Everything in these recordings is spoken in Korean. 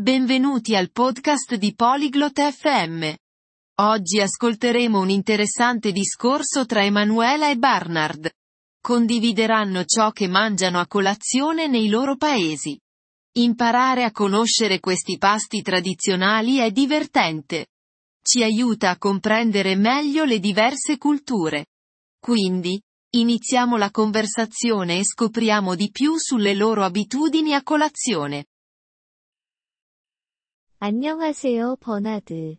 Benvenuti al podcast di Polyglot FM. Oggi ascolteremo un interessante discorso tra Emanuela e Barnard. Condivideranno ciò che mangiano a colazione nei loro paesi. Imparare a conoscere questi pasti tradizionali è divertente. Ci aiuta a comprendere meglio le diverse culture. Quindi, iniziamo la conversazione e scopriamo di più sulle loro abitudini a colazione. 안녕하세요, 버나드.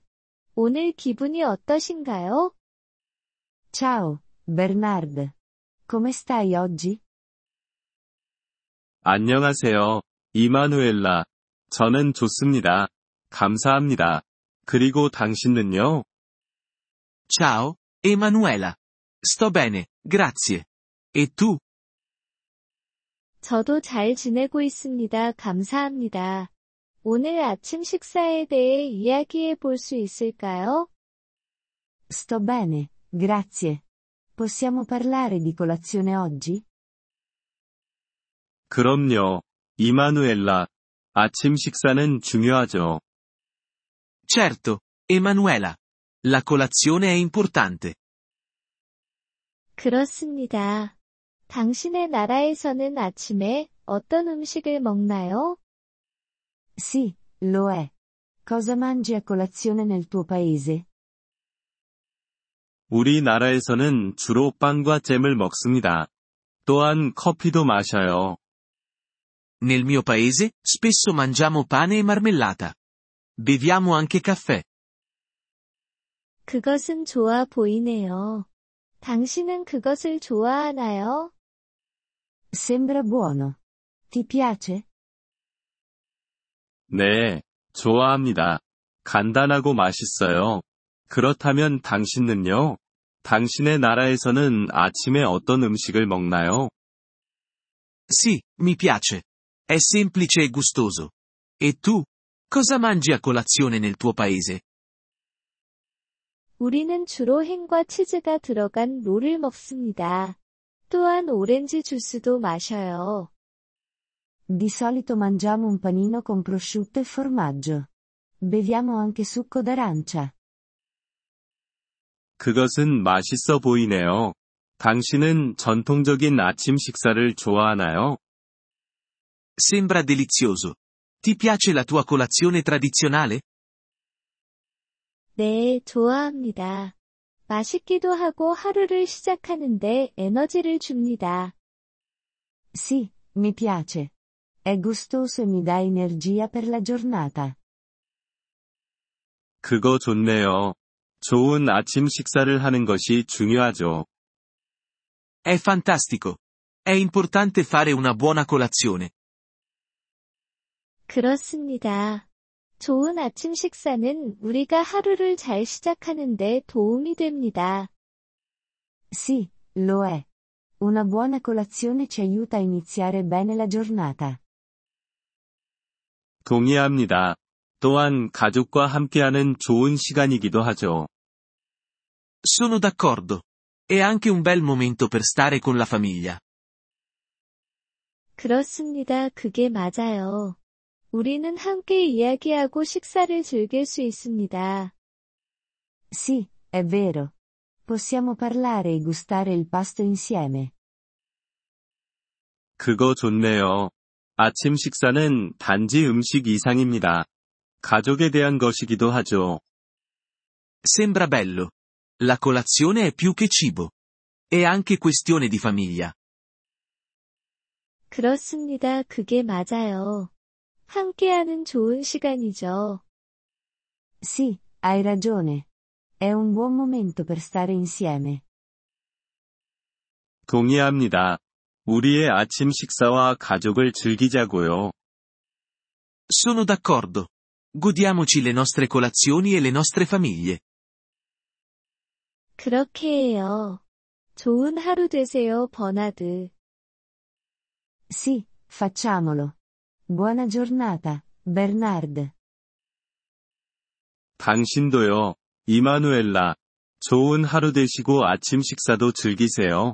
오늘 기분이 어떠신가요? Ciao, Bernard. Come stai oggi? 안녕하세요, 이마누엘라. 저는 좋습니다. 감사합니다. 그리고 당신은요? Ciao, Emanuela. Sto bene, grazie. E tu? 저도 잘 지내고 있습니다. 감사합니다. 오늘 아침 식사에 대해 이야기해 볼 수 있을까요? Sto bene, grazie. Possiamo parlare di colazione oggi? 그럼요, 이마누엘라. 아침 식사는 중요하죠. Certo, Emanuela. La colazione è importante. 그렇습니다. 당신의 나라에서는 아침에 어떤 음식을 먹나요? Sì, lo è. Cosa mangi a colazione nel tuo paese? 우리나라에서는 주로 빵과 잼을 먹습니다. 또한 커피도 마셔요. Nel mio paese, spesso mangiamo pane e marmellata. Beviamo anche caffè. 그것은 좋아 보이네요. 당신은 그것을 좋아하나요? Sembra buono. Ti piace? 네, 좋아합니다. 간단하고 맛있어요. 그렇다면 당신은요? 당신의 나라에서는 아침에 어떤 음식을 먹나요? Sì, mi piace. È semplice e gustoso. E tu? Cosa mangi a colazione nel tuo paese? 우리는 주로 햄과 치즈가 들어간 롤을 먹습니다. 또한 오렌지 주스도 마셔요. Di solito mangiamo un panino con prosciutto e formaggio. Beviamo anche succo d'arancia. 그것은 맛있어 보이네요. 당신은 전통적인 아침 식사를 좋아하나요? Sembra delizioso. Ti piace la tua colazione tradizionale? 네, 좋아합니다. 맛있기도 하고 하루를 시작하는데 에너지를 줍니다. Sì, mi piace. È gustoso e mi dà energia per la giornata. 그거 좋네요. 좋은 아침 식사를 하는 것이 중요하죠. È fantastico. È importante fare una buona colazione. 그렇습니다. 좋은 아침 식사는 우리가 하루를 잘 시작하는데 도움이 됩니다. Sì, lo è. Una buona colazione ci aiuta a iniziare bene la giornata. 동의합니다. 또한 가족과 함께하는 좋은 시간이기도 하죠. Sono d'accordo. È anche un bel momento per stare con la famiglia. 그렇습니다. 그게 맞아요. 우리는 함께 이야기하고 식사를 즐길 수 있습니다. Sì, è vero. Possiamo parlare e gustare il pasto insieme. 그거 좋네요. 아침 식사는 단지 음식 이상입니다. 가족에 대한 것이기도 하죠. Sembra bello. La colazione è più che cibo. È anche questione di famiglia. 그렇습니다. 그게 맞아요. 함께하는 좋은 시간이죠. Sì, hai ragione. È un buon momento per stare insieme. 동의합니다. 우리의 아침 식사와 가족을 즐기자고요. Sono d'accordo. Godiamoci le nostre colazioni e le nostre famiglie. 그렇게 해요. 좋은 하루 되세요, 버나드. Sì, facciamolo. Buona giornata, Bernard. 당신도요, 이마누엘라. 좋은 하루 되시고 아침 식사도 즐기세요.